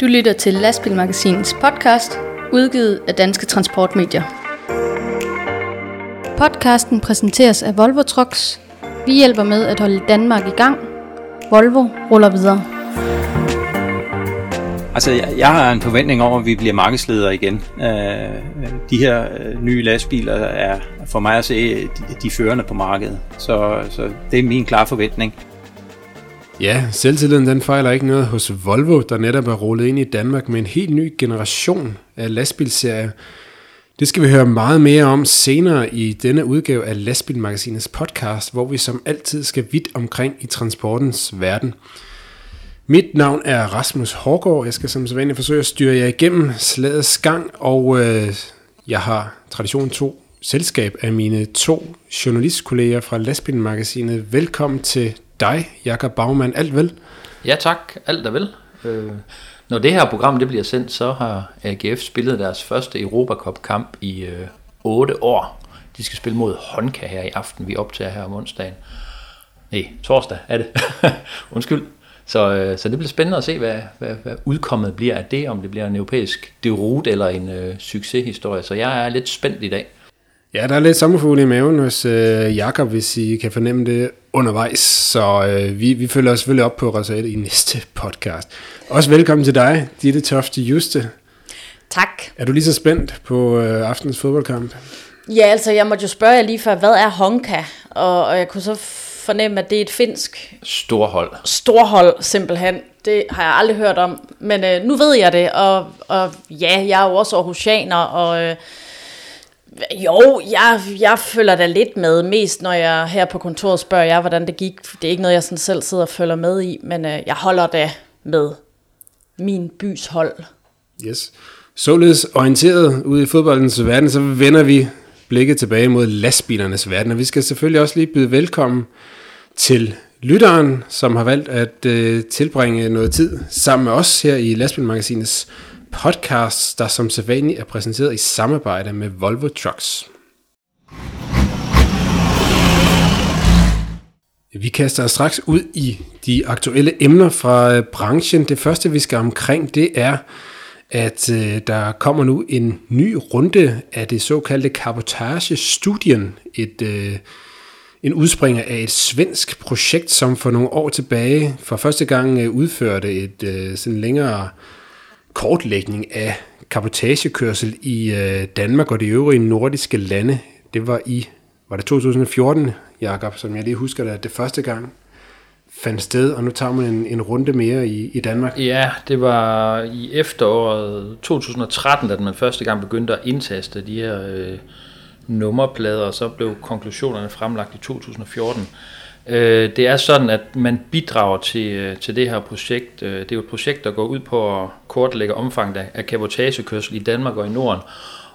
Du lytter til Lastbilmagasinets podcast, udgivet af Danske Transportmedier. Podcasten præsenteres af Volvo Trucks. Vi hjælper med at holde Danmark i gang. Volvo ruller videre. Altså, jeg, jeg har en forventning om, at vi bliver markedsledere igen. Øh, de her øh, nye lastbiler er for mig at se de, de førende på markedet. Så, så det er min klare forventning. Ja, selvtilliden den fejler ikke noget hos Volvo, der netop er rullet ind i Danmark med en helt ny generation af lastbilserier. Det skal vi høre meget mere om senere i denne udgave af Lastbilmagasinets podcast, hvor vi som altid skal vidt omkring i transportens verden. Mit navn er Rasmus Hårgaard. Jeg skal som sædvanligt forsøge at styre jer igennem slagets gang, og øh, jeg har tradition to selskab af mine to journalistkolleger fra Lastbilmagasinet. Velkommen til dig, Jakob Baumann. Alt vel? Ja tak, alt er vel. Øh, når det her program det bliver sendt, så har AGF spillet deres første Europacup-kamp i øh, 8 år. De skal spille mod Honka her i aften. Vi optager her om onsdagen. Nej, torsdag er det. Undskyld. Så, øh, så det bliver spændende at se, hvad, hvad, hvad udkommet bliver af det, om det bliver en europæisk derute eller en øh, succeshistorie. Så jeg er lidt spændt i dag. Ja, der er lidt sommerfugle i maven hos øh, Jakob, hvis I kan fornemme det undervejs. Så øh, vi, vi følger os selvfølgelig op på resultatet i næste podcast. Også velkommen til dig, Ditte Tofte Juste. Tak. Er du lige så spændt på øh, aftens fodboldkamp? Ja, altså jeg måtte jo spørge jer lige før, hvad er Honka? Og, og jeg kunne så fornemme, at det er et finsk Storhold. storhold simpelthen. Det har jeg aldrig hørt om, men øh, nu ved jeg det, og, og ja, jeg er jo også Aarhusianer, og øh, jo, jeg, jeg følger da lidt med, mest når jeg her på kontoret spørger jer, hvordan det gik. Det er ikke noget, jeg sådan selv sidder og følger med i, men øh, jeg holder da med min bys hold. Yes. Således orienteret ude i fodboldens verden, så vender vi blikket tilbage mod lastbilernes verden, og vi skal selvfølgelig også lige byde velkommen til lytteren, som har valgt at øh, tilbringe noget tid sammen med os her i Lastbilmagasinets podcast, der som sædvanligt er præsenteret i samarbejde med Volvo Trucks. Vi kaster os straks ud i de aktuelle emner fra øh, branchen. Det første, vi skal omkring, det er, at øh, der kommer nu en ny runde af det såkaldte Cabotage-studien. Et, øh, en udspringer af et svensk projekt, som for nogle år tilbage for første gang øh, udførte et øh, sådan længere kortlægning af kapotagekørsel i øh, Danmark og de øvrige nordiske lande. Det var i var det 2014, Jakob, som jeg lige husker det, at det første gang fandt sted, og nu tager man en, en runde mere i, i Danmark. Ja, det var i efteråret 2013, at man første gang begyndte at indtaste de her øh, nummerplader, og så blev konklusionerne fremlagt i 2014. Øh, det er sådan, at man bidrager til, øh, til det her projekt. Øh, det er jo et projekt, der går ud på at kortlægge omfanget af, kabotagekørsel i Danmark og i Norden.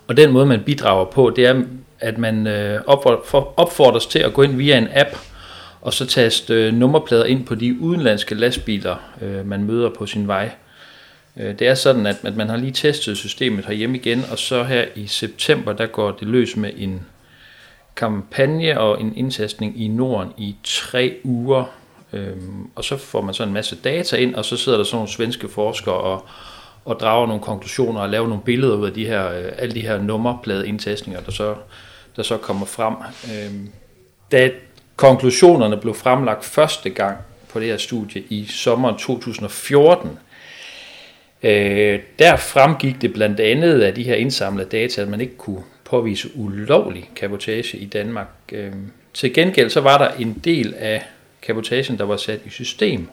Og den måde, man bidrager på, det er, at man øh, opfordres til at gå ind via en app, og så taste nummerplader ind på de udenlandske lastbiler, man møder på sin vej. Det er sådan, at, at man har lige testet systemet herhjemme igen, og så her i september, der går det løs med en kampagne og en indtastning i Norden i tre uger. Øhm, og så får man så en masse data ind, og så sidder der sådan nogle svenske forskere og, og drager nogle konklusioner og laver nogle billeder ud af de her, øh, alle de her nummerpladeindtastninger, der så, der så kommer frem. Øhm, da konklusionerne blev fremlagt første gang på det her studie i sommeren 2014, øh, der fremgik det blandt andet af de her indsamlede data, at man ikke kunne påvise ulovlig kabotage i Danmark. Øh, til gengæld så var der en del af kabotagen, der var sat i system,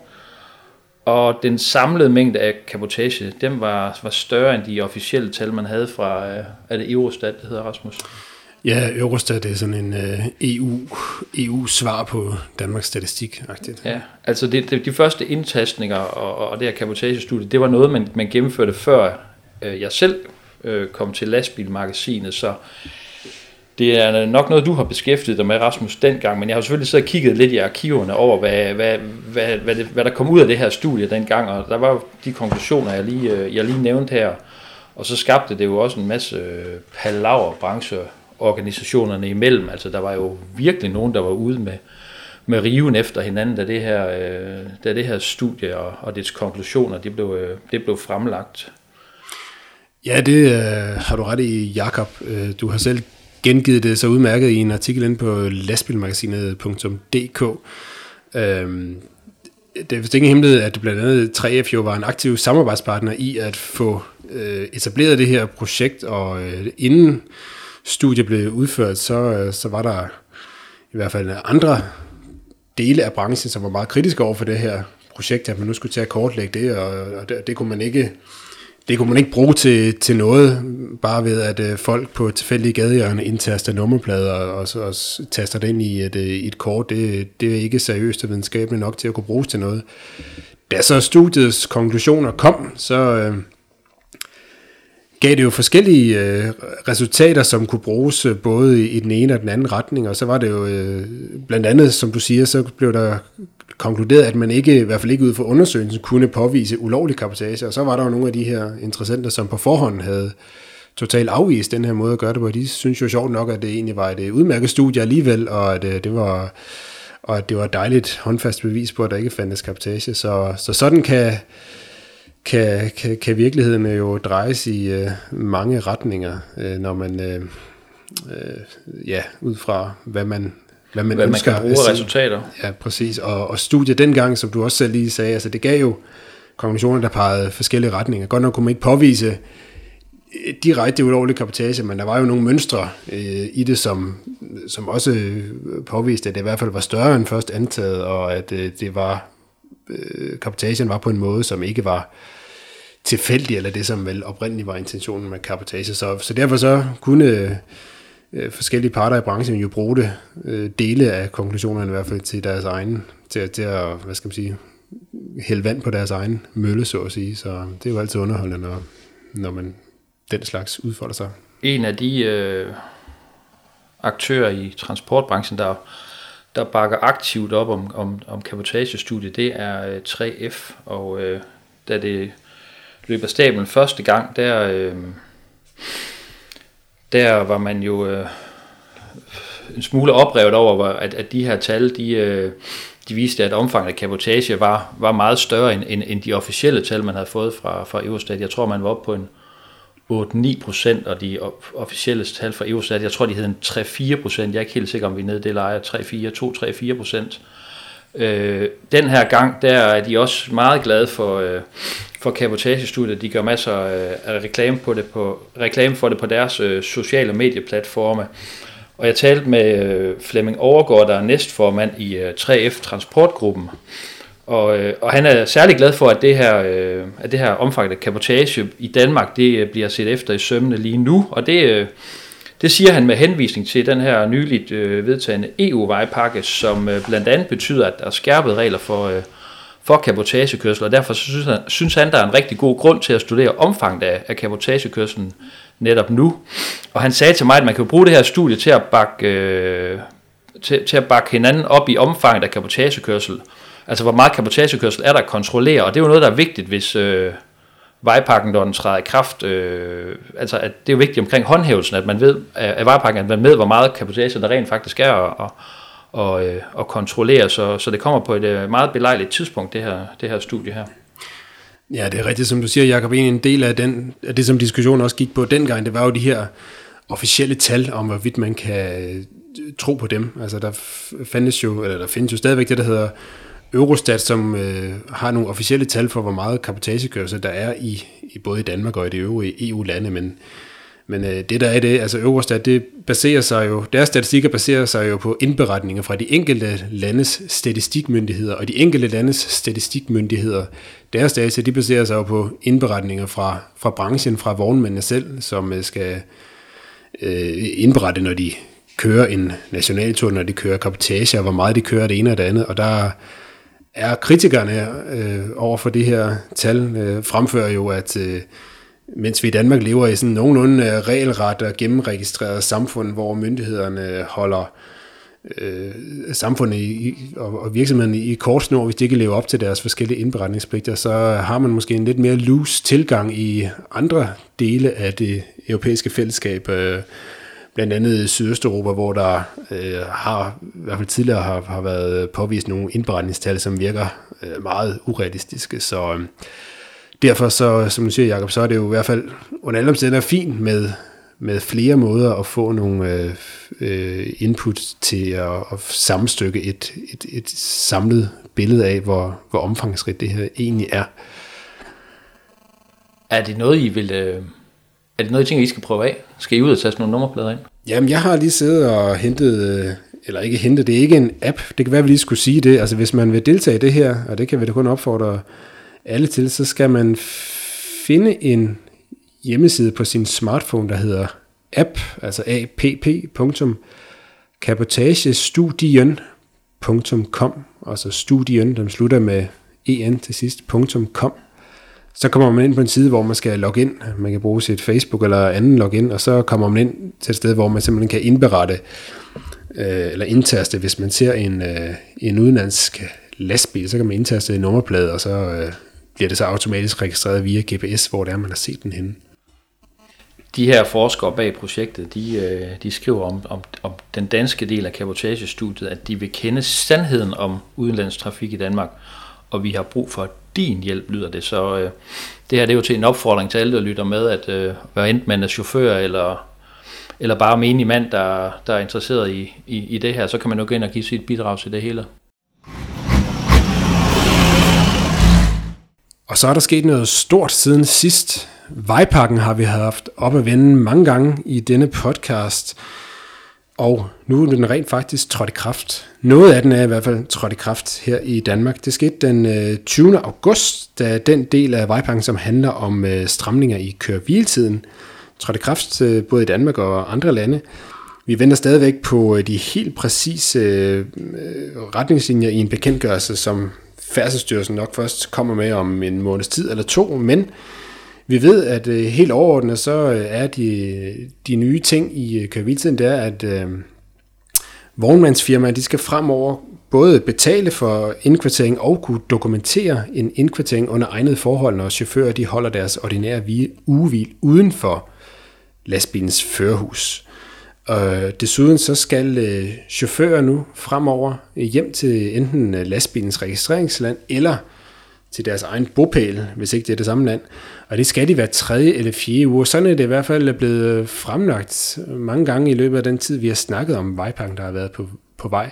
og den samlede mængde af kabotage, den var, var større end de officielle tal, man havde fra, øh, er det Eurostat, det hedder Rasmus? Ja, Eurostat er sådan en uh, EU, EU-svar på Danmarks statistik -agtigt. Ja, altså det, det, de første indtastninger og, og det her kapotagestudie, det var noget, man, man gennemførte før øh, jeg selv øh, kom til lastbilmagasinet, så det er nok noget, du har beskæftiget dig med, Rasmus, dengang, men jeg har selvfølgelig siddet og kigget lidt i arkiverne over, hvad, hvad, hvad, hvad, det, hvad der kom ud af det her studie dengang, og der var de konklusioner, jeg lige, øh, jeg lige nævnte her, og så skabte det jo også en masse øh, palaver brancheorganisationerne imellem, altså der var jo virkelig nogen, der var ude med, med riven efter hinanden, da det her, øh, da det her studie og, og dets konklusioner, det blev, det blev fremlagt. Ja, det øh, har du ret i, Jakob. Øh, du har selv gengivet det så udmærket i en artikel inde på lastbilmagasinet.dk. Øh, det er vist ingen hemmelighed, at blandt andet 3F jo var en aktiv samarbejdspartner i at få øh, etableret det her projekt, og øh, inden studiet blev udført, så, øh, så var der i hvert fald andre dele af branchen, som var meget kritiske over for det her projekt, at man nu skulle til at kortlægge det, og, og det, det kunne man ikke det kunne man ikke bruge til, til noget, bare ved at øh, folk på tilfældige gadehjørne indtaster nummerplader og, og, og taster det ind i et, øh, i et kort. Det, det er ikke seriøst og videnskabeligt nok til at kunne bruges til noget. Da så studiets konklusioner kom, så øh, gav det jo forskellige øh, resultater, som kunne bruges øh, både i den ene og den anden retning, og så var det jo øh, blandt andet, som du siger, så blev der konkluderet, at man ikke, i hvert fald ikke ud fra undersøgelsen, kunne påvise ulovlig kapotage, Og så var der jo nogle af de her interessenter, som på forhånd havde totalt afvist den her måde at gøre det på. De synes jo sjovt nok, at det egentlig var et øh, udmærket studie alligevel, og at øh, det var, og at det var et dejligt håndfast bevis på, at der ikke fandtes kapotage. Så, så sådan kan, kan, kan, kan virkeligheden øh, jo drejes i øh, mange retninger, øh, når man, øh, øh, ja, ud fra hvad man hvad man, hvad man kan bruge af resultater. Ja, præcis. Og, og studiet dengang, som du også selv lige sagde, altså det gav jo konklusioner, der pegede forskellige retninger. Godt nok kunne man ikke påvise øh, direkte ulovlig kapitage, men der var jo nogle mønstre øh, i det, som, som også påviste, at det i hvert fald var større end først antaget, og at øh, det var øh, kapitagen var på en måde, som ikke var tilfældig, eller det, som vel oprindeligt var intentionen med kapitage. Så, så derfor så kunne øh, forskellige parter i branchen jo bruge det, øh, dele af konklusionerne i hvert fald til deres egen, til, til at, hvad skal man sige, hælde vand på deres egen mølle, så at sige. Så det er jo altid underholdende, når, når man den slags udfolder sig. En af de øh, aktører i transportbranchen, der, der bakker aktivt op om, om, om kapotagestudiet, det er øh, 3F, og øh, da det løber stablen første gang, der... Øh, der var man jo øh, en smule oprevet over, at, at de her tal, de, øh, de viste, at omfanget af kapotage var, var meget større end, end, end de officielle tal, man havde fået fra, fra Eurostat. Jeg tror, man var oppe på en 8-9 procent, og de officielle tal fra Eurostat, jeg tror, de hed en 3-4 procent. Jeg er ikke helt sikker, om vi er nede det leje 3-4, 2-3-4 procent. Øh, Øh, den her gang, der er de også meget glade for, øh, for kapotagestudiet. De gør masser øh, af reklame, på det på, reklame for det på deres øh, sociale medieplatforme. Og jeg talte med øh, Flemming Overgaard, der er næstformand i øh, 3F Transportgruppen. Og, øh, og han er særlig glad for, at det her, øh, at det her omfang af kapotage i Danmark, det øh, bliver set efter i sømmene lige nu. Og det, øh, det siger han med henvisning til den her nyligt øh, vedtagende EU-vejpakke, som øh, blandt andet betyder, at der er skærpede regler for, øh, for kabotagekørsel, og derfor synes han, synes han, der er en rigtig god grund til at studere omfanget af, af kabotagekørselen netop nu. Og han sagde til mig, at man kan bruge det her studie til at bakke, øh, til, til at bakke hinanden op i omfanget af kabotagekørsel. Altså hvor meget kabotagekørsel er der at kontrollere, og det er jo noget, der er vigtigt, hvis, øh, vejpakken, når den træder i kraft, øh, altså at det er jo vigtigt omkring håndhævelsen, at man ved, at vejpakken, at man ved, hvor meget kapacitet der rent faktisk er, og, og, øh, og kontrollere, så, så det kommer på et øh, meget belejligt tidspunkt, det her, det her studie her. Ja, det er rigtigt, som du siger, Jacob. En del af, den, af det, som diskussionen også gik på dengang, det var jo de her officielle tal om, hvorvidt man kan øh, tro på dem. Altså, der findes jo, eller der findes jo stadigvæk det, der hedder Eurostat, som øh, har nogle officielle tal for, hvor meget kapitagekørsel der er i, i både i Danmark og i de øvrige EU-lande, men, men øh, det der er det, altså Eurostat, det baserer sig jo, deres statistikker baserer sig jo på indberetninger fra de enkelte landes statistikmyndigheder, og de enkelte landes statistikmyndigheder, deres data, de baserer sig jo på indberetninger fra, fra branchen, fra vognmændene selv, som øh, skal øh, indberette, når de kører en nationaltur, når de kører kapitage, og hvor meget de kører det ene og det andet, og der er kritikerne øh, over for det her tal, øh, fremfører jo, at øh, mens vi i Danmark lever i sådan nogenlunde øh, regelret og gennemregistreret samfund, hvor myndighederne holder øh, samfundet i, og, og virksomhederne i kort snor, hvis de ikke lever op til deres forskellige indberetningspligter, så har man måske en lidt mere loose tilgang i andre dele af det europæiske fællesskab. Øh, blandt andet Sydøsteuropa, hvor der øh, har, i hvert fald tidligere har, har været påvist nogle indberetningstal, som virker øh, meget urealistiske. Så øh, derfor, så, som du siger, Jacob, så er det jo i hvert fald under alle omstændigheder fint med, med flere måder at få nogle øh, øh, input til at, at sammenstykke et, et, et samlet billede af, hvor, hvor omfangsrigt det her egentlig er. Er det noget, I vil... Øh, er det noget, I tænker, I skal prøve af? Skal I ud og tage sådan nogle nummerplader ind? Jamen, jeg har lige siddet og hentet, øh, eller ikke hentet, det er ikke en app. Det kan være, at vi lige skulle sige det. Altså, hvis man vil deltage i det her, og det kan vi da kun opfordre alle til, så skal man finde en hjemmeside på sin smartphone, der hedder app, altså app.cabotagestudien.com, altså studien, der slutter med en til sidst, .com. Så kommer man ind på en side, hvor man skal logge ind. Man kan bruge sit Facebook eller anden login, og så kommer man ind til et sted, hvor man simpelthen kan indberette øh, eller indtaste, hvis man ser en, øh, en udenlandsk lastbil, så kan man indtaste en nummerplade, og så øh, bliver det så automatisk registreret via GPS, hvor det er, man har set den henne. De her forskere bag projektet, de, øh, de skriver om, om, om den danske del af kabotagestudiet, at de vil kende sandheden om udenlandstrafik i Danmark, og vi har brug for din hjælp, lyder det. Så øh, det her det er jo til en opfordring til alle, der lytter med, at øh, være enten man er chauffør eller, eller bare menig mand, der, der er interesseret i, i, i det her, så kan man jo gå ind og give sit bidrag til det hele. Og så er der sket noget stort siden sidst. Vejpakken har vi haft op at vende mange gange i denne podcast. Og nu er den rent faktisk trådt i kraft. Noget af den er i hvert fald trådt i kraft her i Danmark. Det skete den øh, 20. August, da den del af vejpakken, som handler om øh, stramninger i køre trådte i kraft øh, både i Danmark og andre lande. Vi venter stadigvæk på de helt præcise retningslinjer i en bekendtgørelse, som Færdselsstyrelsen nok først kommer med om en måneds tid eller to, men vi ved, at øh, helt overordnet, så øh, er de, de nye ting i øh, køreviltiden, det er, at øh, vognmandsfirmaer, de skal fremover både betale for indkvartering og kunne dokumentere en indkvartering under egnede forhold, når chauffører de holder deres ordinære ugevil uden for lastbilens førerhus. Og øh, desuden så skal øh, chauffører nu fremover øh, hjem til enten øh, lastbilens registreringsland eller til deres egen bopæl, hvis ikke det er det samme land. Og det skal de være tredje eller fjerde uge. Sådan er det i hvert fald blevet øh, fremlagt mange gange i løbet af den tid, vi har snakket om vejpakken, der har været på, på vej.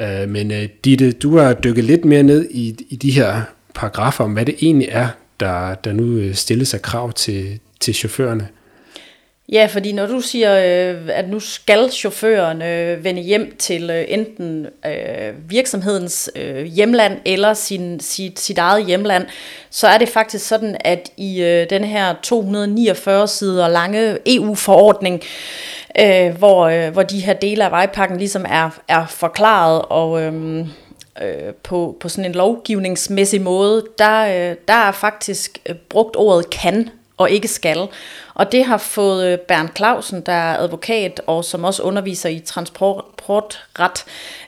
Uh, men uh, Ditte, du har dykket lidt mere ned i, i de her paragrafer om, hvad det egentlig er, der, der nu stilles af krav til, til chaufførerne. Ja, fordi når du siger, øh, at nu skal chaufføren øh, vende hjem til øh, enten øh, virksomhedens øh, hjemland eller sin, sit, sit eget hjemland, så er det faktisk sådan, at i øh, den her 249 sider lange EU-forordning, øh, hvor, øh, hvor de her dele af vejpakken ligesom er, er forklaret og... Øh, øh, på, på sådan en lovgivningsmæssig måde, der, øh, der er faktisk øh, brugt ordet kan og ikke skal. Og det har fået øh, Bernd Clausen, der er advokat og som også underviser i transportret,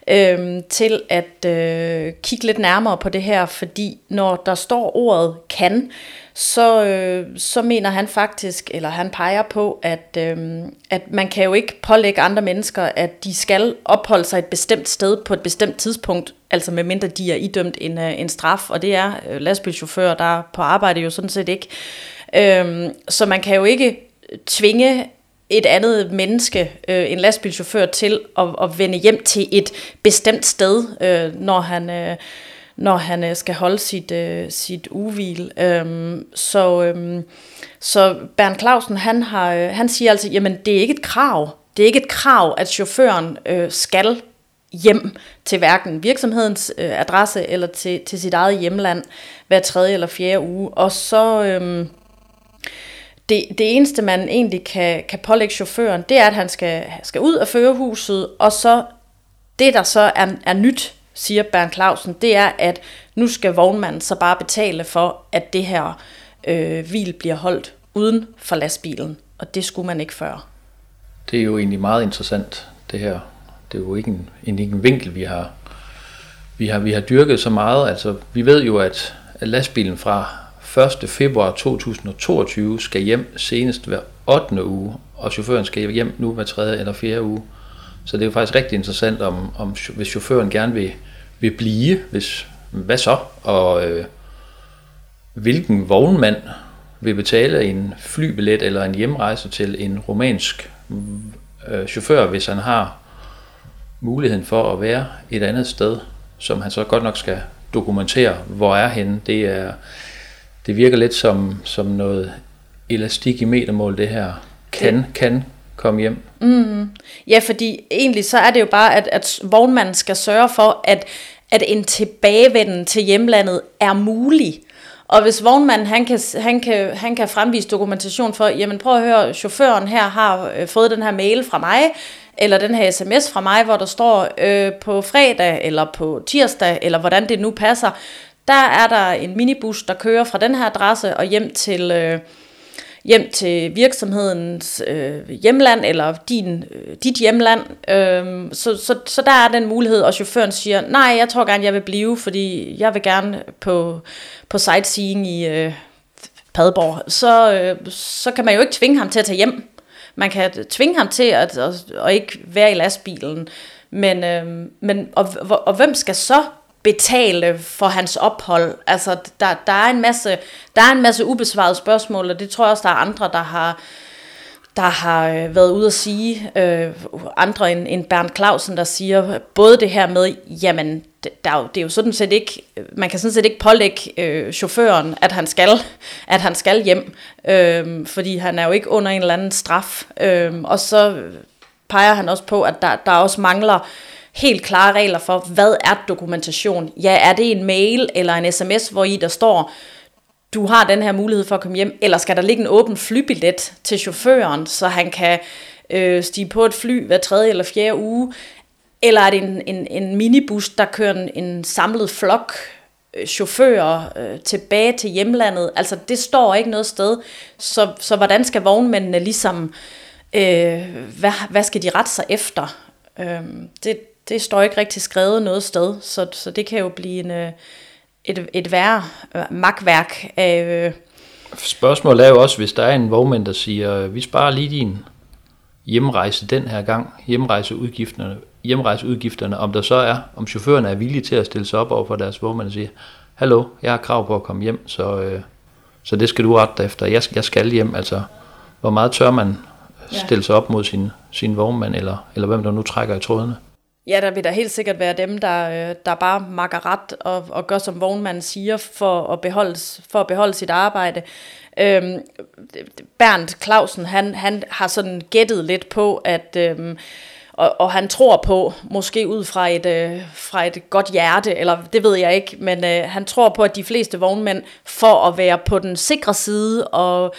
øh, til at øh, kigge lidt nærmere på det her, fordi når der står ordet kan, så, øh, så mener han faktisk, eller han peger på, at, øh, at man kan jo ikke pålægge andre mennesker, at de skal opholde sig et bestemt sted på et bestemt tidspunkt, altså medmindre de er idømt en, øh, en straf, og det er øh, lastbilchauffører, der er på arbejde jo sådan set ikke. Øhm, så man kan jo ikke tvinge et andet menneske, øh, en lastbilchauffør, til at, at vende hjem til et bestemt sted, øh, når han... Øh, når han øh, skal holde sit, øh, sit uvil. Øhm, så, øhm, så Bernd Clausen, han, har, øh, han siger altså, jamen det er ikke et krav. Det er ikke et krav, at chaufføren øh, skal hjem til hverken virksomhedens øh, adresse eller til, til sit eget hjemland hver tredje eller fjerde uge. Og så, Øh, det, det eneste, man egentlig kan, kan pålægge chaufføren, det er, at han skal, skal ud af førerhuset, og så det, der så er, er nyt, siger Bernd Clausen, det er, at nu skal vognmanden så bare betale for, at det her øh, hvil bliver holdt uden for lastbilen, og det skulle man ikke før. Det er jo egentlig meget interessant, det her. Det er jo ikke en, en, en vinkel, vi har, vi har, vi har dyrket så meget. Altså, vi ved jo, at lastbilen fra 1. februar 2022 skal hjem senest hver 8. uge, og chaufføren skal hjem nu hver 3. eller 4. uge. Så det er jo faktisk rigtig interessant, om, om hvis chaufføren gerne vil, vil blive, hvis, hvad så? Og øh, hvilken vognmand vil betale en flybillet eller en hjemrejse til en romansk øh, chauffør, hvis han har muligheden for at være et andet sted, som han så godt nok skal dokumentere, hvor er henne. Det, er, det virker lidt som, som noget elastik i metermål, det her. Kan, det. kan komme hjem. Mm. Ja, fordi egentlig så er det jo bare, at, at vognmanden skal sørge for, at, at en tilbagevenden til hjemlandet er mulig. Og hvis vognmanden han kan, han kan, han kan fremvise dokumentation for, jamen prøv at høre, chaufføren her har øh, fået den her mail fra mig, eller den her sms fra mig, hvor der står øh, på fredag, eller på tirsdag, eller hvordan det nu passer, der er der en minibus, der kører fra den her adresse og hjem til... Øh, hjem til virksomhedens øh, hjemland, eller din, øh, dit hjemland. Øh, så, så, så der er den mulighed, og chaufføren siger, nej, jeg tror gerne, jeg vil blive, fordi jeg vil gerne på, på sightseeing i øh, Padborg. Så, øh, så kan man jo ikke tvinge ham til at tage hjem. Man kan tvinge ham til at, at, at ikke være i lastbilen. Men, øh, men og, og, og hvem skal så betale for hans ophold. Altså, der, der, er en masse, der er en masse ubesvarede spørgsmål, og det tror jeg også, der er andre, der har, der har øh, været ude at sige, øh, andre end, end Bernd Clausen, der siger både det her med, jamen, der jo, det er jo sådan set ikke, man kan sådan set ikke pålægge øh, chaufføren, at han skal, at han skal hjem, øh, fordi han er jo ikke under en eller anden straf. Øh, og så peger han også på, at der, der også mangler helt klare regler for, hvad er dokumentation? Ja, er det en mail eller en sms, hvor i der står, du har den her mulighed for at komme hjem, eller skal der ligge en åben flybillet til chaufføren, så han kan øh, stige på et fly hver tredje eller fjerde uge, eller er det en, en, en minibus, der kører en, en samlet flok øh, chauffører øh, tilbage til hjemlandet. Altså det står ikke noget sted, så, så hvordan skal vognmændene ligesom, øh, hvad, hvad skal de rette sig efter? Øh, det, det står ikke rigtig skrevet noget sted, så, så det kan jo blive en, øh, et, et værre øh, magtværk af... Øh, Spørgsmålet er jo også, hvis der er en vognmand, der siger, vi sparer lige din hjemrejse den her gang, hjemrejseudgifterne, hjemrejseudgifterne, om der så er, om chaufførerne er villige til at stille sig op over for deres vognmand og sige, hallo, jeg har krav på at komme hjem, så, øh, så det skal du rette efter, jeg, jeg skal hjem, altså hvor meget tør man stille sig op mod sin, sin vognmand, eller, eller hvem der nu trækker i trådene? Ja, der vil der helt sikkert være dem, der, øh, der bare makker ret og, og gør, som vognmanden siger, for at beholde, for at beholde sit arbejde. Øhm, Bernd Clausen, han, han har sådan gættet lidt på, at... Øhm, og, og han tror på, måske ud fra et, øh, fra et godt hjerte, eller det ved jeg ikke, men øh, han tror på, at de fleste vognmænd, for at være på den sikre side, og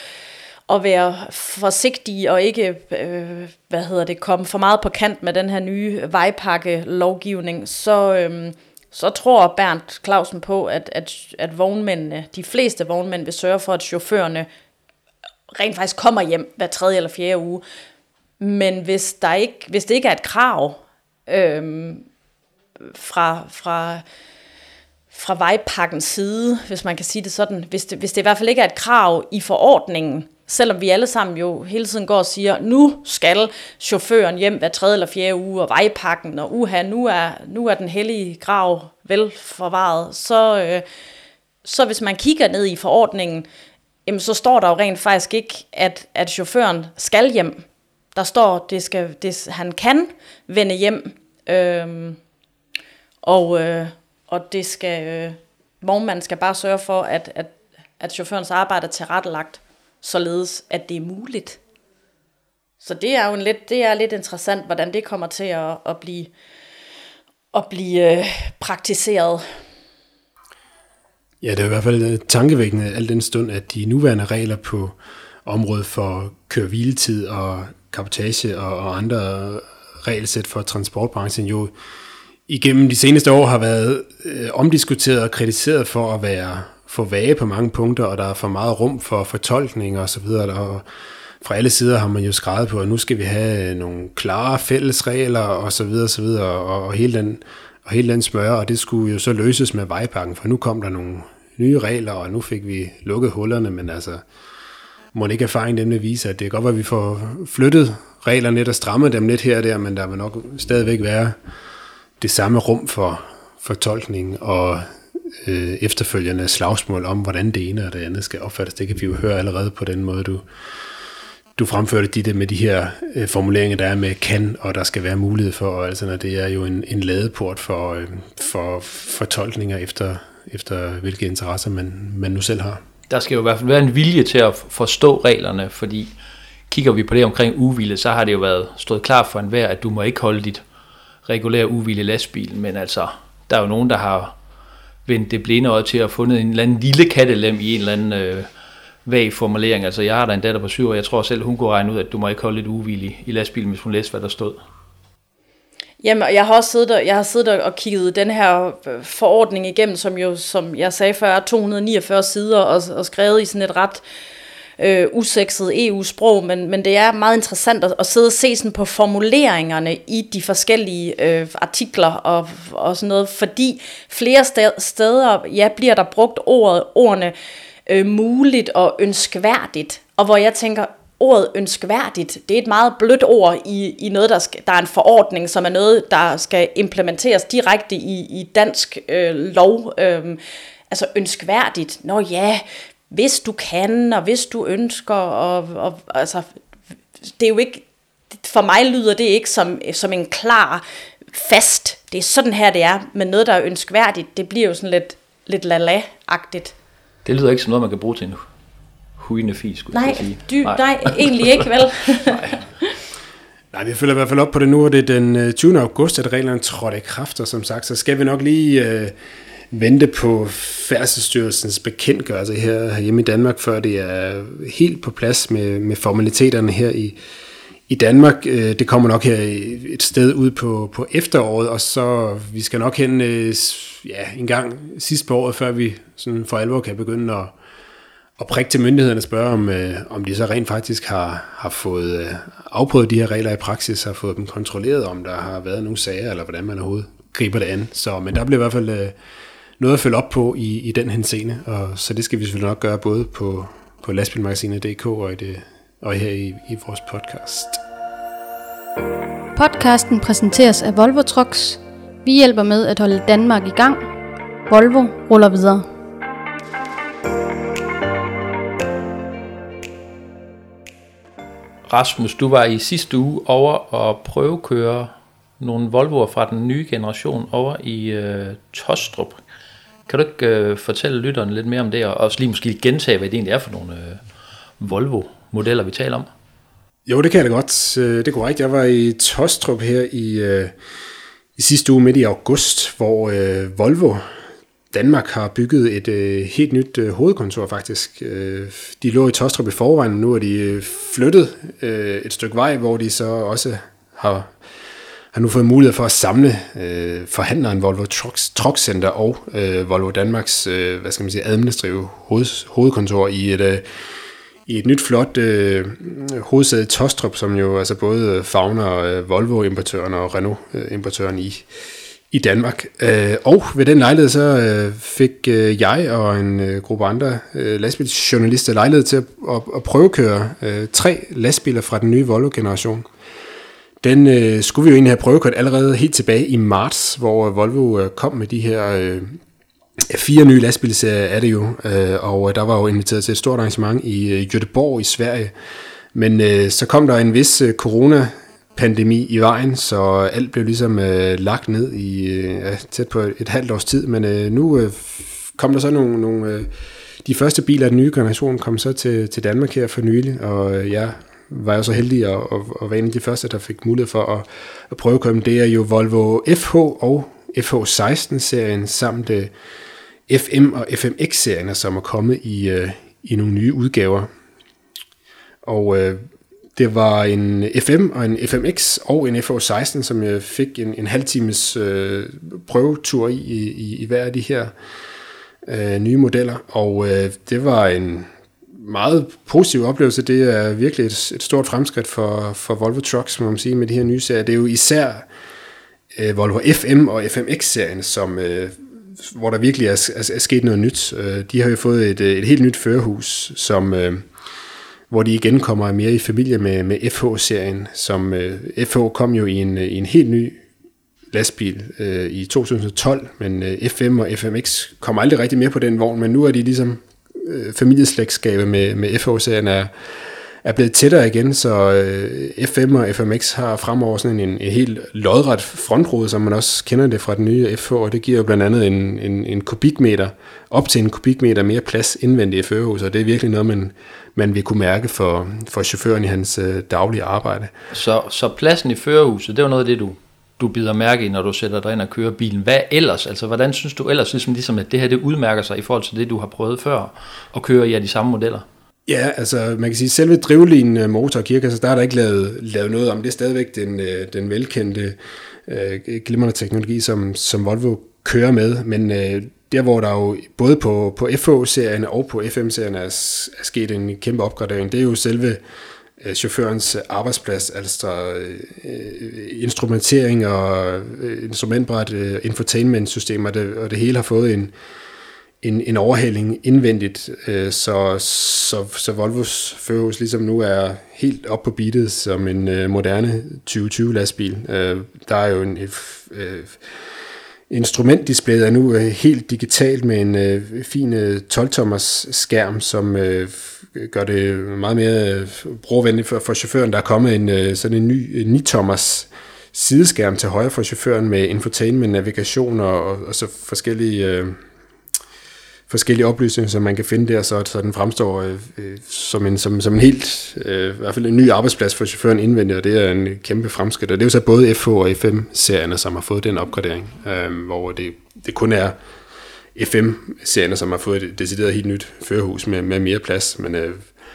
at være forsigtige og ikke, øh, hvad hedder det, komme for meget på kant med den her nye vejpakke-lovgivning, så, øh, så tror Bernd Clausen på, at, at, at vognmændene, de fleste vognmænd vil sørge for, at chaufførerne rent faktisk kommer hjem hver tredje eller fjerde uge. Men hvis, der ikke, hvis det ikke er et krav øh, fra, fra, fra vejpakkens side, hvis man kan sige det sådan, hvis det, hvis det i hvert fald ikke er et krav i forordningen, selvom vi alle sammen jo hele tiden går og siger, nu skal chaufføren hjem hver tredje eller fjerde uge, og vejpakken, og uha, nu er, nu er den hellige grav vel forvaret, så, øh, så hvis man kigger ned i forordningen, jamen, så står der jo rent faktisk ikke, at, at chaufføren skal hjem. Der står, det skal, det, han kan vende hjem, øh, og, øh, og det skal, øh, vognmanden skal bare sørge for, at, at, at chaufførens arbejde er tilrettelagt således at det er muligt. Så det er jo en lidt, det er lidt interessant, hvordan det kommer til at, at blive, at blive øh, praktiseret. Ja, det er i hvert fald øh, tankevækkende al den stund, at de nuværende regler på området for kørehviletid og kapotage og, og andre øh, regelsæt for transportbranchen jo igennem de seneste år har været øh, omdiskuteret og kritiseret for at være for vage på mange punkter, og der er for meget rum for fortolkning og så videre, og fra alle sider har man jo skrevet på, at nu skal vi have nogle klare fælles regler og så videre, og så videre, og, og hele den og hele den smør, og det skulle jo så løses med vejpakken, for nu kom der nogle nye regler, og nu fik vi lukket hullerne, men altså, må ikke erfaring nemlig vise, at det er godt at vi får flyttet reglerne lidt og strammet dem lidt her og der, men der vil nok stadigvæk være det samme rum for fortolkning og øh, efterfølgende slagsmål om, hvordan det ene og det andet skal opfattes. Det kan vi jo høre allerede på den måde, du, du fremførte de der med de her øh, formuleringer, der er med kan, og der skal være mulighed for, og altså, når det er jo en, en ladeport for, øh, for fortolkninger efter, efter hvilke interesser man, man nu selv har. Der skal jo i hvert fald være en vilje til at forstå reglerne, fordi kigger vi på det omkring uvile, så har det jo været stået klart for enhver, at du må ikke holde dit regulære uvile lastbil, men altså, der er jo nogen, der har vendt det blinde øje til at have fundet en eller anden lille kattelem i en eller anden øh, vag formulering. Altså, jeg har da en datter på syv, og jeg tror selv, hun kunne regne ud, at du må ikke holde lidt uvillig i, lastbilen, hvis hun læste, hvad der stod. Jamen, jeg har også siddet, og, jeg har siddet og kigget den her øh, forordning igennem, som jo, som jeg sagde før, er 249 sider og, og skrevet i sådan et ret øh, usekset EU-sprog, men, men det er meget interessant at, at sidde og se sådan på formuleringerne i de forskellige øh, artikler og, og sådan noget, fordi flere steder ja, bliver der brugt ordet, ordene øh, muligt og ønskværdigt, og hvor jeg tænker, ordet ønskværdigt, det er et meget blødt ord i, i noget, der, skal, der er en forordning, som er noget, der skal implementeres direkte i, i dansk øh, lov. Øh, altså ønskværdigt, nå ja, hvis du kan, og hvis du ønsker, og, og altså, det er jo ikke, for mig lyder det ikke som, som en klar, fast, det er sådan her det er, men noget, der er ønskværdigt, det bliver jo sådan lidt, lidt lala-agtigt. Det lyder ikke som noget, man kan bruge til en huine fis, skulle nej, jeg sige. Dy, nej, nej, egentlig ikke, vel? nej. Nej, vi følger i hvert fald op på det nu, og det er den 20. Øh, august, at reglerne trådte i kraft, og som sagt, så skal vi nok lige øh, vente på Færdselsstyrelsens bekendtgørelse her hjemme i Danmark, før det er helt på plads med, med formaliteterne her i, i Danmark. Øh, det kommer nok her et sted ud på, på efteråret, og så vi skal nok hen øh, ja, en gang sidst på året, før vi sådan for alvor kan begynde at, at prikke til myndighederne og spørge, om, øh, om de så rent faktisk har, har fået øh, afprøvet de her regler i praksis, har fået dem kontrolleret, om der har været nogle sager, eller hvordan man overhovedet griber det an. Så, men der bliver i hvert fald noget at følge op på i, i den henseende, og så det skal vi selvfølgelig nok gøre både på, på lastbilmagasinet.dk og, i det, og her i, i vores podcast. Podcasten præsenteres af Volvo Trucks. Vi hjælper med at holde Danmark i gang. Volvo ruller videre. Rasmus, du var i sidste uge over og prøvekøre nogle Volvoer fra den nye generation over i øh, Tostrup. Kan du ikke øh, fortælle lytterne lidt mere om det, og også lige måske gentage, hvad det egentlig er for nogle øh, Volvo-modeller, vi taler om? Jo, det kan jeg da godt. Øh, det er korrekt. Jeg var i Tostrup her i, øh, i sidste uge midt i august, hvor øh, Volvo Danmark har bygget et øh, helt nyt øh, hovedkontor faktisk. Øh, de lå i Tostrup i forvejen, nu er de øh, flyttet øh, et stykke vej, hvor de så også har har nu fået mulighed for at samle øh, forhandleren Volvo Trucks, Truck Center og øh, Volvo Danmarks øh, hvad skal man sige, administrative hoved, hovedkontor i et, øh, i et nyt flot øh, hovedsæde Tostrup, som jo altså både fagner øh, Volvo-importøren og Renault-importøren i, i Danmark. Øh, og ved den lejlighed så øh, fik øh, jeg og en øh, gruppe andre øh, lastbilsjournalister lejlighed til at, at, at prøvekøre øh, tre lastbiler fra den nye Volvo-generation. Den øh, skulle vi jo egentlig have prøvekørt allerede helt tilbage i marts, hvor øh, Volvo øh, kom med de her øh, fire nye lastbilserier er det jo, øh, og øh, der var jo inviteret til et stort arrangement i øh, Göteborg i Sverige. Men øh, så kom der en vis øh, corona pandemi i vejen, så alt blev ligesom øh, lagt ned i øh, tæt på et halvt års tid, men øh, nu øh, kom der så nogle, nogle øh, de første biler af den nye generation kom så til, til Danmark her for nylig, og øh, jeg var jeg så heldig at, at, at være en af de første, der fik mulighed for at, at prøve at komme. Det er jo Volvo FH og FH16-serien samt øh, uh, FM og FMX-serierne, som er kommet i, uh, i nogle nye udgaver. Og uh, det var en FM og en FMX og en FH16, som jeg fik en, en halv times uh, prøvetur i, i, i hver af de her uh, nye modeller. Og uh, det var en meget positiv oplevelse. Det er virkelig et, et stort fremskridt for, for Volvo Trucks, må man sige, med de her nye serier. Det er jo især øh, Volvo FM og FMX-serien, som, øh, hvor der virkelig er, er, er sket noget nyt. Øh, de har jo fået et, øh, et helt nyt førerhus, som, øh, hvor de igen kommer mere i familie med, med FH-serien, som øh, FH kom jo i en, øh, i en helt ny lastbil øh, i 2012, men øh, FM og FMX kommer aldrig rigtig mere på den vogn, men nu er de ligesom øh, familieslægtskabet med, med FH-serien er, er blevet tættere igen, så øh, FM og FMX har fremover sådan en, en helt lodret frontrude, som man også kender det fra den nye FH, og det giver jo blandt andet en, en, en kubikmeter, op til en kubikmeter mere plads indvendigt i førerhuset, og det er virkelig noget, man, man vil kunne mærke for, for chaufføren i hans øh, daglige arbejde. Så, så pladsen i førerhuset, det var noget af det, du du bider mærke i, når du sætter dig ind og kører bilen. Hvad ellers? Altså, hvordan synes du ellers, ligesom, ligesom at det her det udmærker sig i forhold til det, du har prøvet før, at køre i af de samme modeller? Ja, altså man kan sige, selve drivlinjen øh, motor og kirkasser, altså, der er der ikke lavet, lavet noget om. Det er stadigvæk den, øh, den velkendte øh, glimrende teknologi, som, som Volvo kører med, men øh, der hvor der jo både på, på FH-serien og på FM-serien er, er sket en kæmpe opgradering, det er jo selve Øh, chaufførens arbejdsplads, altså øh, instrumentering og øh, instrumentbræt, øh, infotainment-systemer, det, og det hele har fået en, en, en overhaling indvendigt, øh, så, så, så Volvos førhus ligesom nu er helt op på beatet som en øh, moderne 2020 lastbil. Øh, der er jo en øh, instrumentdisplayet er nu øh, helt digitalt med en øh, fin øh, 12-tommers skærm, som øh, gør det meget mere øh, brugervenligt for, for chaufføren. Der er kommet en øh, sådan en ny øh, 9-tommers sideskærm til højre for chaufføren med infotainment, navigation og, og, og så forskellige... Øh, Forskellige oplysninger, som man kan finde der, så, så den fremstår øh, øh, som, en, som, som en helt, øh, i hvert fald en ny arbejdsplads for chaufføren indvendigt, og det er en kæmpe fremskridt. Og det er jo så både FH og FM-serierne, som har fået den opgradering, øh, hvor det, det kun er FM-serierne, som har fået et decideret helt nyt førerhus med, med mere plads, men øh,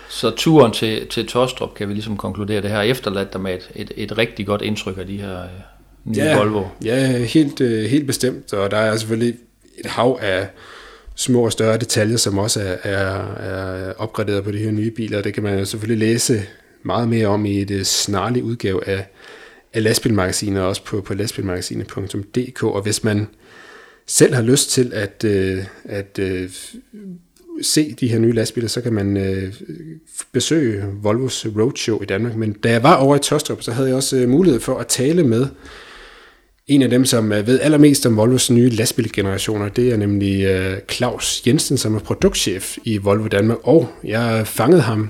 så turen til, til Tostrup, kan vi ligesom konkludere, det her efterladt dig med et, et, et rigtig godt indtryk af de her øh, nye ja, Volvo. Ja, helt, øh, helt bestemt, og der er selvfølgelig et hav af små og større detaljer, som også er, er, er opgraderet på de her nye biler. Det kan man jo selvfølgelig læse meget mere om i et snarligt snarlig udgave af, af lastbilmagasinet, også på, på lastbilmagasinet.dk. Og hvis man selv har lyst til at, øh, at øh, se de her nye lastbiler, så kan man øh, besøge Volvos Roadshow i Danmark. Men da jeg var over i Tostrup, så havde jeg også øh, mulighed for at tale med en af dem, som øh, ved allermest om Volvos nye lastbilgenerationer, det er nemlig øh, Claus Jensen, som er produktchef i Volvo Danmark, og jeg fangede ham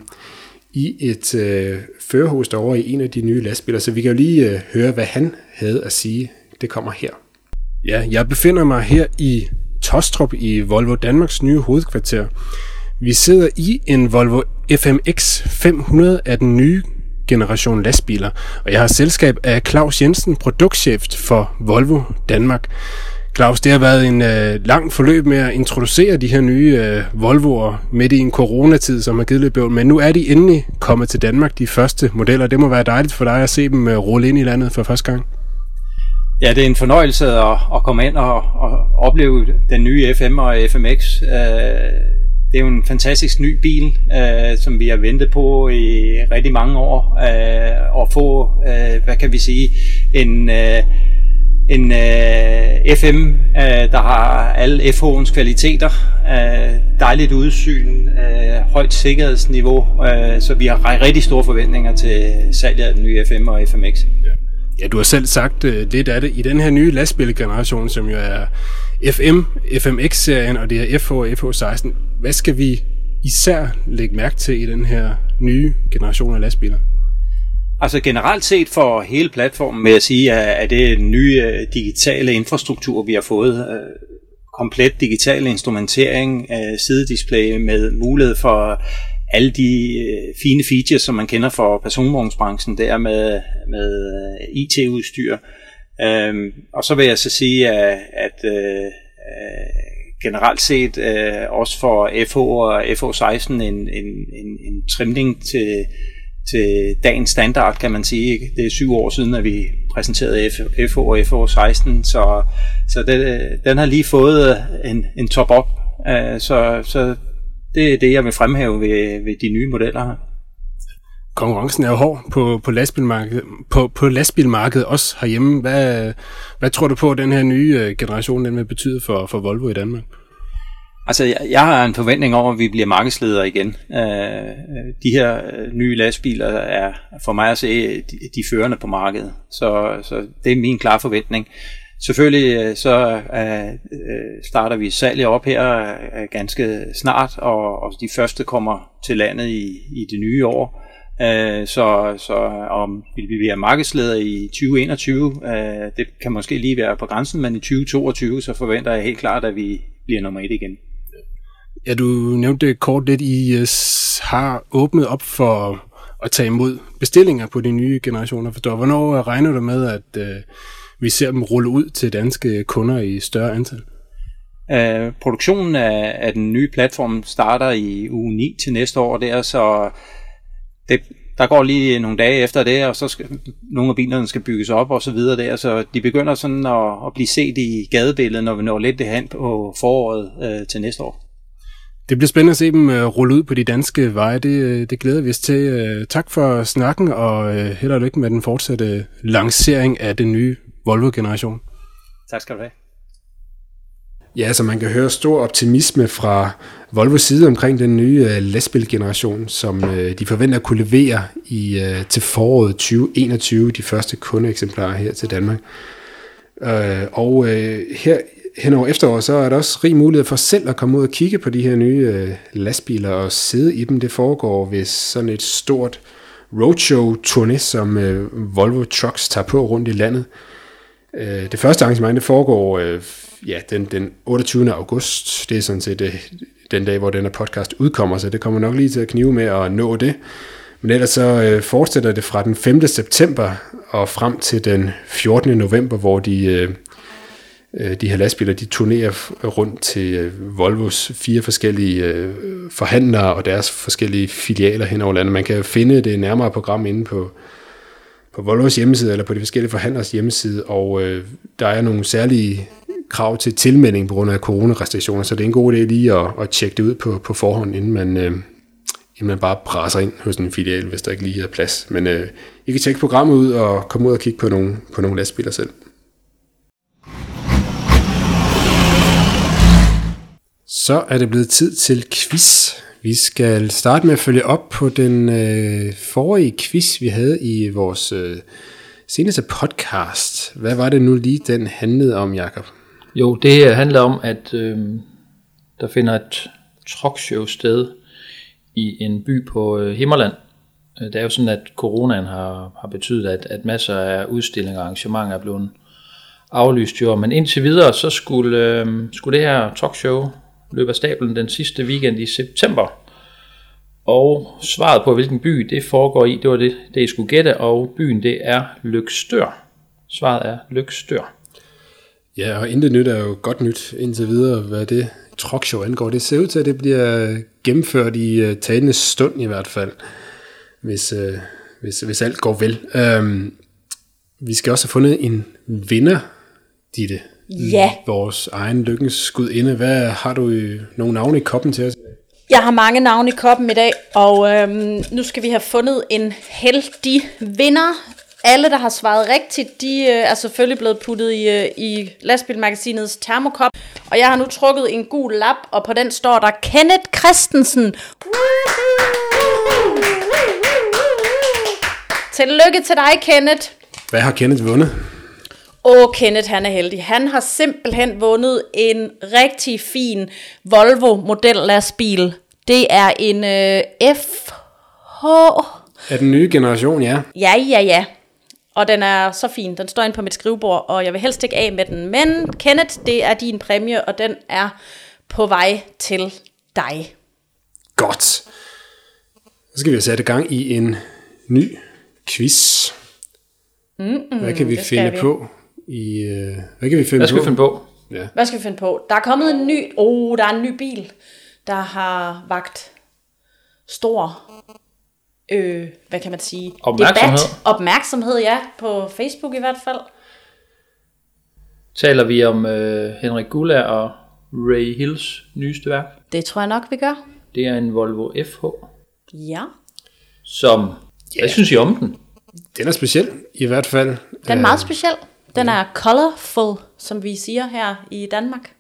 i et øh, førerhus derovre i en af de nye lastbiler, så vi kan jo lige øh, høre, hvad han havde at sige. Det kommer her. Ja, jeg befinder mig her i Tostrup i Volvo Danmarks nye hovedkvarter. Vi sidder i en Volvo FMX 500 af den nye generation lastbiler. Og jeg har selskab af Claus Jensen, produktchef for Volvo Danmark. Claus, det har været en øh, lang forløb med at introducere de her nye øh, Volvoer midt i en coronatid, som har givet lidt bøvl, men nu er de endelig kommet til Danmark, de første modeller. Det må være dejligt for dig at se dem øh, rulle ind i landet for første gang. Ja, det er en fornøjelse at, at komme ind og, og opleve den nye FM og FMX. Øh, det er jo en fantastisk ny bil, øh, som vi har ventet på i rigtig mange år, øh, at få, øh, hvad kan vi sige, en, øh, en øh, FM, øh, der har alle FH'ens kvaliteter, øh, dejligt udsyn, øh, højt sikkerhedsniveau, øh, så vi har rigtig store forventninger til salget af den nye FM og FMX. Ja. Ja, du har selv sagt øh, lidt af det. I den her nye lastbilgeneration, som jo er FM, FMX-serien, og det er FH og FH16, hvad skal vi især lægge mærke til i den her nye generation af lastbiler? Altså generelt set for hele platformen med at sige, at det er den nye øh, digitale infrastruktur, vi har fået. Øh, komplet digital instrumentering, øh, sidedisplay med mulighed for alle de fine features, som man kender fra personvognsbranchen, der med, med IT-udstyr. Øhm, og så vil jeg så sige, at, at øh, generelt set øh, også for FH og FH16 en, en, en, en trimning til, til dagens standard, kan man sige. Ikke? Det er syv år siden, at vi præsenterede FH og FH16, så, så den, den har lige fået en, en top-up. Øh, så, så det er det, jeg vil fremhæve ved, ved de nye modeller her. Konkurrencen er jo hård på, på, lastbilmarkedet, på, på lastbilmarkedet, også herhjemme. Hvad, hvad tror du på, at den her nye øh, generation den vil betyde for, for Volvo i Danmark? Altså, jeg, jeg har en forventning om, at vi bliver markedsledere igen. Øh, de her øh, nye lastbiler er for mig at se de, de førende på markedet. Så, så det er min klare forventning. Selvfølgelig øh, så øh, øh, starter vi salget op her øh, ganske snart, og, og de første kommer til landet i, i det nye år. Øh, så, så om vi bliver markedsleder i 2021, øh, det kan måske lige være på grænsen, men i 2022 så forventer jeg helt klart, at vi bliver nummer et igen. Ja, du nævnte det kort lidt, I har åbnet op for at tage imod bestillinger på de nye generationer. Forstår. Hvornår regner du med, at uh, vi ser dem rulle ud til danske kunder i større antal? Uh, produktionen af, af den nye platform starter i uge 9 til næste år der, så det, der går lige nogle dage efter det, og så skal nogle af bilerne skal bygges op og så videre der, så de begynder sådan at, at blive set i gadebilledet, når vi når lidt det hen på foråret uh, til næste år. Det bliver spændende at se dem uh, rulle ud på de danske veje. Det, det glæder vi os til. Uh, tak for snakken, og held og lykke med den fortsatte lancering af den nye Volvo-generation. Tak skal du have. Ja, så man kan høre stor optimisme fra Volvo side omkring den nye øh, lastbilgeneration, som øh, de forventer at kunne levere i øh, til foråret 2021, de første kundeeksemplarer her til Danmark. Og her hen over efteråret, så er der også rig mulighed for selv at komme ud og kigge på de her nye lastbiler og sidde i dem. Det foregår ved sådan et stort roadshow-turné, som Volvo Trucks tager på rundt i landet. Øh, det første arrangement, det foregår øh, ja, den, den 28. august. Det er sådan set øh, den dag, hvor denne podcast udkommer, så det kommer nok lige til at knive med at nå det. Men ellers så øh, fortsætter det fra den 5. september og frem til den 14. november, hvor de... Øh, øh, de her lastbiler, de turnerer rundt til øh, Volvos fire forskellige øh, forhandlere og deres forskellige filialer hen over landet. Man kan finde det nærmere program inde på, på Volvos hjemmeside eller på de forskellige forhandlers hjemmeside, og øh, der er nogle særlige krav til tilmelding på grund af coronarestriktioner, så det er en god idé lige at, at tjekke det ud på, på forhånd, inden man, øh, inden man bare presser ind hos en filial, hvis der ikke lige er plads. Men øh, I kan tjekke programmet ud og komme ud og kigge på nogle, på nogle lastbiler selv. Så er det blevet tid til quiz. Vi skal starte med at følge op på den øh, forrige quiz, vi havde i vores øh, seneste podcast. Hvad var det nu lige, den handlede om, Jakob? Jo, det handler om, at øh, der finder et truckshow sted i en by på øh, Himmerland. Øh, det er jo sådan, at coronaen har, har betydet, at, at masser af udstillinger og arrangementer er blevet aflyst jo. Men indtil videre, så skulle, øh, skulle det her talkshow løb af stablen den sidste weekend i september. Og svaret på, hvilken by det foregår i, det var det, det I skulle gætte, og byen det er Lykstør. Svaret er Lykstør. Ja, og intet nyt er jo godt nyt indtil videre, hvad det truckshow angår. Det ser ud til, at det bliver gennemført i uh, talende stund i hvert fald, hvis, uh, hvis, hvis alt går vel. Um, vi skal også have fundet en vinder, Ditte. Ja. Vores egen lykkens skudinde. Hvad har du i, nogle navne i koppen til os? Jeg har mange navne i koppen i dag, og øhm, nu skal vi have fundet en heldig vinder. Alle, der har svaret rigtigt, de øh, er selvfølgelig blevet puttet i, øh, i lastbilmagasinets termokop. Og jeg har nu trukket en gul lap, og på den står der Kenneth Christensen. Tillykke til dig, Kenneth. Hvad har Kenneth vundet? Åh, Kenneth han er heldig. Han har simpelthen vundet en rigtig fin Volvo modellastbil. Det er en øh, FH. Er den nye generation, ja. Ja, ja, ja. Og den er så fin. Den står inde på mit skrivebord, og jeg vil helst ikke af med den. Men Kenneth, det er din præmie, og den er på vej til dig. Godt. Så skal vi sætte gang i en ny quiz. Mm-mm, Hvad kan vi finde vi. på? I, øh, hvad kan vi finde Hvad skal på? vi finde på? Ja. Hvad skal vi finde på? Der er kommet en ny... Oh, der er en ny bil, der har vagt stor... Øh, hvad kan man sige? Opmærksomhed. Debat. Opmærksomhed, ja. På Facebook i hvert fald. Taler vi om øh, Henrik Gulla og Ray Hills nyeste værk. Det tror jeg nok, vi gør. Det er en Volvo FH, Ja. som... Hvad synes I om den? Den er speciel, i hvert fald. Den er meget speciel. Den er colorful, som vi siger her i Danmark.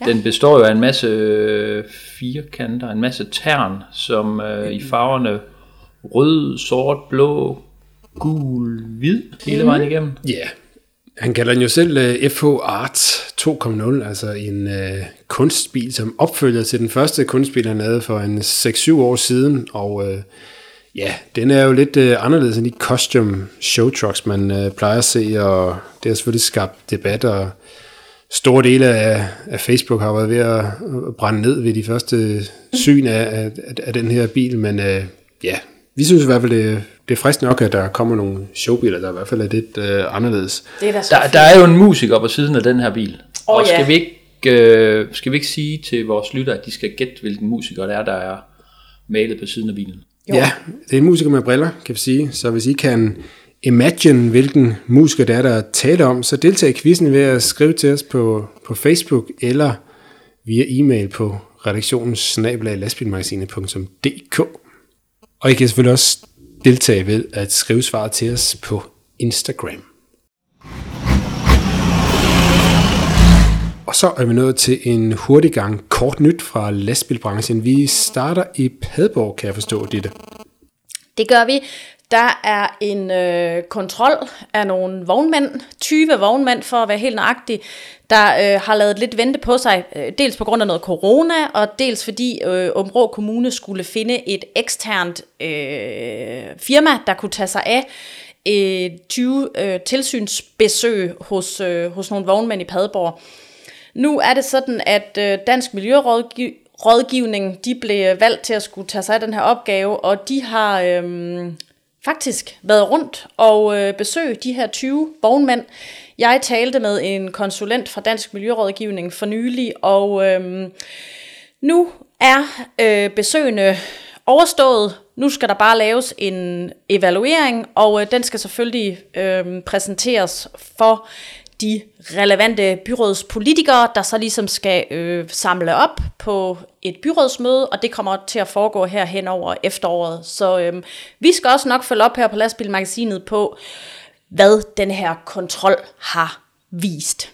Ja. Den består jo af en masse øh, firkanter, en masse tern, som øh, i farverne rød, sort, blå, gul, hvid hele vejen Mhm. igennem. Ja, yeah. han kalder den jo selv uh, FH Art 2.0, altså en uh, kunstbil, som opfølger til den første kunstbil, han lavede for en 6-7 år siden, og uh, ja, den er jo lidt uh, anderledes end de costume show trucks, man uh, plejer at se, og det har selvfølgelig skabt debat, og store dele af, af Facebook har været ved at, at brænde ned ved de første syn af, af, af den her bil, men uh, ja, vi synes i hvert fald, det, det er frisk nok, at der kommer nogle showbiler, der i hvert fald er lidt uh, anderledes. Det er Der, fint. der er jo en musiker på siden af den her bil. Åh, og skal, ja. vi ikke, øh, skal vi ikke sige til vores lytter, at de skal gætte, hvilken musiker det er, der er malet på siden af bilen? Jo. Ja, det er en musiker med briller, kan vi sige. Så hvis I kan imagine, hvilken musiker det er, der taler om, så deltag i quizzen ved at skrive til os på, på Facebook eller via e-mail på redaktionens Og I kan selvfølgelig også deltage ved at skrive svaret til os på Instagram. Og så er vi nået til en hurtig gang kort nyt fra lastbilbranchen. Vi starter i Padborg, kan jeg forstå, Ditte. Det gør vi. Der er en øh, kontrol af nogle vognmænd, 20 vognmænd for at være helt nøjagtig, der øh, har lavet lidt vente på sig, øh, dels på grund af noget corona, og dels fordi øh, Områ Kommune skulle finde et eksternt øh, firma, der kunne tage sig af øh, 20 øh, tilsynsbesøg hos, øh, hos nogle vognmænd i Padborg. Nu er det sådan, at øh, Dansk Miljørådgivning, de blev øh, valgt til at skulle tage sig af den her opgave, og de har øhm, faktisk været rundt og øh, besøgt de her 20 vognmænd. Jeg talte med en konsulent fra Dansk Miljørådgivning for nylig, og øhm, nu er øh, besøgene overstået. Nu skal der bare laves en evaluering, og øh, den skal selvfølgelig øh, præsenteres for de relevante byrådspolitikere, der så ligesom skal øh, samle op på et byrådsmøde, og det kommer til at foregå her hen over efteråret. Så øh, vi skal også nok følge op her på Lastbilmagasinet på, hvad den her kontrol har vist.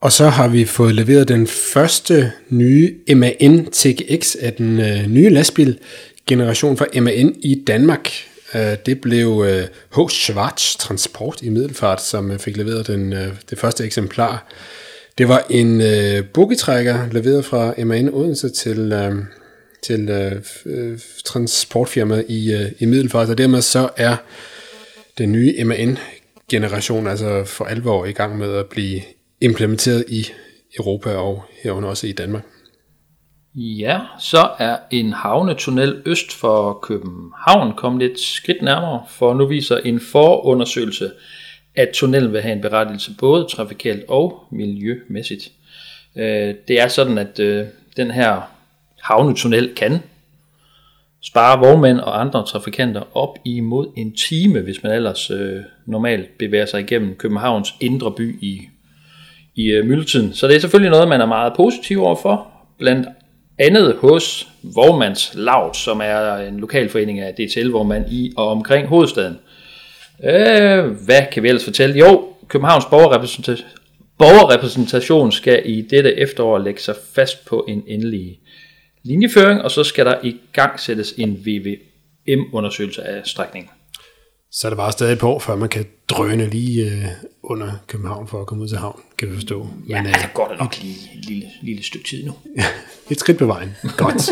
Og så har vi fået leveret den første nye MAN TGX af den øh, nye lastbil generation fra MAN i Danmark. Øh, det blev øh, H. Schwarz Transport i Middelfart, som øh, fik leveret den, det første eksemplar. Det var en øh, leveret fra MAN Odense til, øh, til øh, transportfirmaet i, øh, i Middelfart, og dermed så er den nye MAN-generation altså for alvor i gang med at blive implementeret i Europa og herunder også i Danmark. Ja, så er en havnetunnel øst for København kommet et skridt nærmere, for nu viser en forundersøgelse, at tunnelen vil have en berettigelse både trafikalt og miljømæssigt. Øh, det er sådan, at øh, den her havnetunnel kan spare vognmænd og andre trafikanter op imod en time, hvis man ellers øh, normalt bevæger sig igennem Københavns indre by i, i øh. Så det er selvfølgelig noget, man er meget positiv overfor, blandt andet hos Vormands Laut, som er en lokalforening af DTL Vormand i og omkring hovedstaden. Øh, hvad kan vi ellers fortælle? Jo, Københavns borgerrepræsentation, borgerrepræsentation skal i dette efterår lægge sig fast på en endelig linjeføring, og så skal der i gang sættes en VVM-undersøgelse af strækningen. Så er det bare stadig på, før man kan drøne lige øh, under København for at komme ud til havn, kan vi forstå. Ja, Men øh, går der nok lige et lille, lille stykke tid nu. et skridt på vejen. Godt.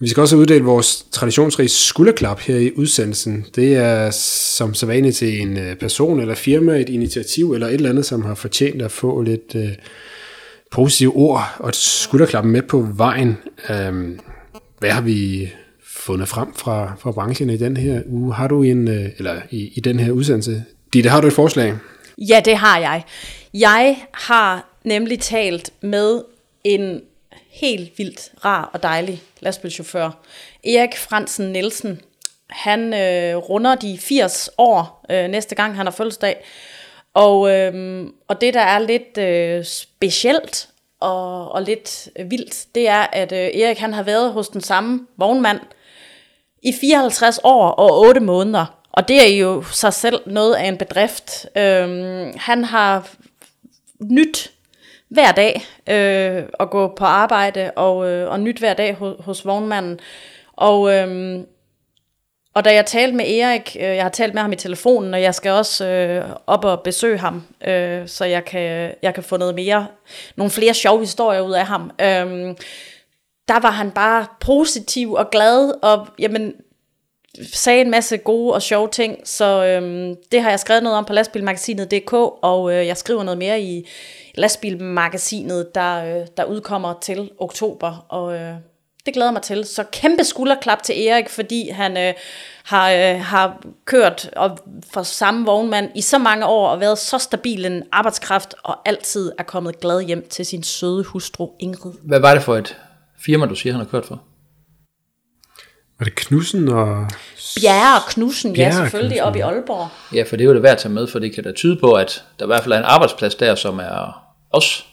Vi skal også uddele vores traditionsrige skulderklap her i udsendelsen. Det er som så vanligt til en øh, person eller firma, et initiativ eller et eller andet, som har fortjent at få lidt øh, positive ord og et skulderklap med på vejen. Øhm, hvad har vi fundet frem fra, fra branchen i den her uge? Har du en, øh, eller i, i den her udsendelse? Ditte, har du et forslag? Ja, det har jeg. Jeg har nemlig talt med en helt vildt rar og dejlig lastbilchauffør. Erik Fransen Nielsen. Han øh, runder de 80 år øh, næste gang, han har fødselsdag. Og, øh, og det, der er lidt øh, specielt og, og lidt vildt, det er, at øh, Erik han har været hos den samme vognmand i 54 år og 8 måneder. og det er jo sig selv noget af en bedrift. Øhm, han har nyt hver dag øh, at gå på arbejde, og, øh, og nyt hver dag hos, hos vognmanden. Og, øh, og da jeg talte med Erik, øh, jeg har talt med ham i telefonen, og jeg skal også øh, op og besøge ham, øh, så jeg kan, jeg kan få noget mere, nogle flere sjove historier ud af ham. Øh, der var han bare positiv og glad, og jamen, sagde en masse gode og sjove ting, så øhm, det har jeg skrevet noget om på lastbilmagasinet.dk, og øh, jeg skriver noget mere i lastbilmagasinet, der, øh, der udkommer til oktober, og øh, det glæder mig til. Så kæmpe skulderklap til Erik, fordi han øh, har, øh, har kørt og for samme vognmand i så mange år og været så stabil en arbejdskraft, og altid er kommet glad hjem til sin søde hustru Ingrid. Hvad var det for et firma, du siger, han har kørt for? Var det Knudsen og... Bjerre og Knudsen, ja Bjerre og selvfølgelig, Knudsen. op i Aalborg. Ja, for det er jo det værd at tage med, for det kan da tyde på, at der i hvert fald er en arbejdsplads der, som er også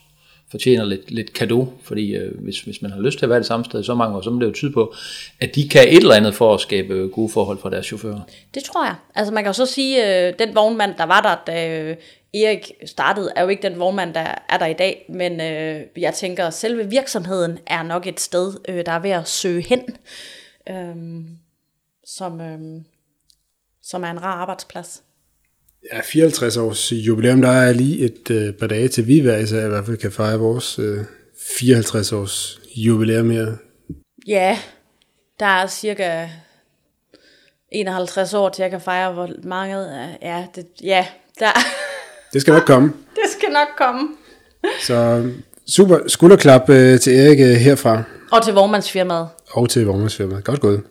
fortjener lidt, lidt kado, fordi øh, hvis, hvis man har lyst til at være det samme sted i så mange år, så må det jo tyde på, at de kan et eller andet for at skabe øh, gode forhold for deres chauffører. Det tror jeg. Altså man kan jo så sige, øh, den vognmand, der var der, da øh, Erik startede, er jo ikke den vognmand, der er der i dag, men øh, jeg tænker, selve virksomheden er nok et sted, øh, der er ved at søge hen, øh, som, øh, som er en rar arbejdsplads. Ja, 54 års jubilæum, der er lige et øh, par dage til vi hver især i hvert fald kan fejre vores øh, 54 års jubilæum her. Ja, der er cirka 51 år til jeg kan fejre, hvor mange er, ja, det, ja, der, Det skal nok komme. det skal nok komme. Så super skulderklap øh, til Erik øh, herfra, Og til vognmandsfirmaet. og til vognmandsfirmaet. Godt gået.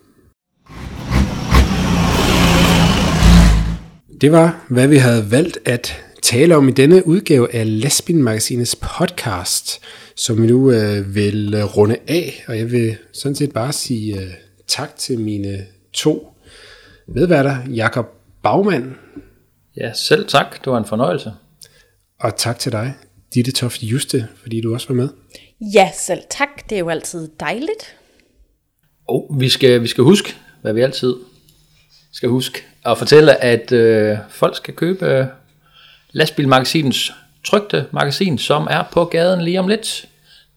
Det var, hvad vi havde valgt at tale om i denne udgave af Lastbilmagasinets podcast, som vi nu øh, vil runde af. Og jeg vil sådan set bare sige øh, tak til mine to medværter, Jakob Bagmand, Ja, selv tak. Det var en fornøjelse. og tak til dig, Ditte Toft Juste, fordi du også var med. Ja, selv tak. Det er jo altid dejligt. Og vi skal, vi skal huske, hvad vi altid skal huske, at fortælle, at øh, folk skal købe øh, lastbilmagasinets trygte magasin, som er på gaden lige om lidt.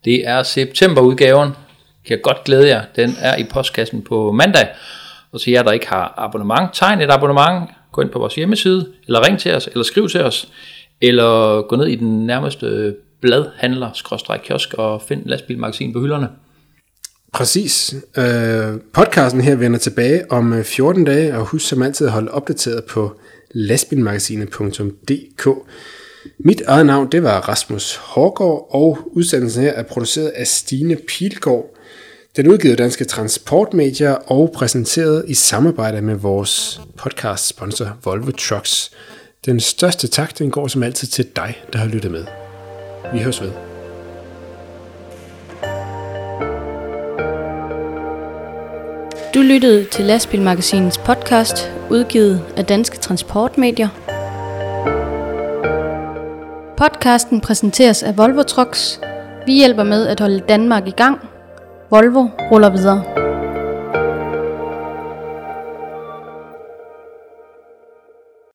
Det er septemberudgaven. Kan jeg godt glæde jer. Den er i postkassen på mandag. Og så jer, der ikke har abonnement, tegn et abonnement. Gå ind på vores hjemmeside, eller ring til os, eller skriv til os. Eller gå ned i den nærmeste bladhandler, skråstreg kiosk, og find lastbilmagasin på hylderne. Præcis. Øh, podcasten her vender tilbage om øh, 14 dage, og husk som altid at holde opdateret på lastbilmagasinet.dk. Mit eget navn, det var Rasmus Hårgaard, og udsendelsen her er produceret af Stine Pilgaard. Den udgivet Danske Transportmedier og præsenteret i samarbejde med vores podcast sponsor Volvo Trucks. Den største tak, den går som altid til dig, der har lyttet med. Vi høres ved. Du lyttede til Lastbilmagasinets podcast, udgivet af Danske Transportmedier. Podcasten præsenteres af Volvo Trucks. Vi hjælper med at holde Danmark i gang. Volvo ruller videre.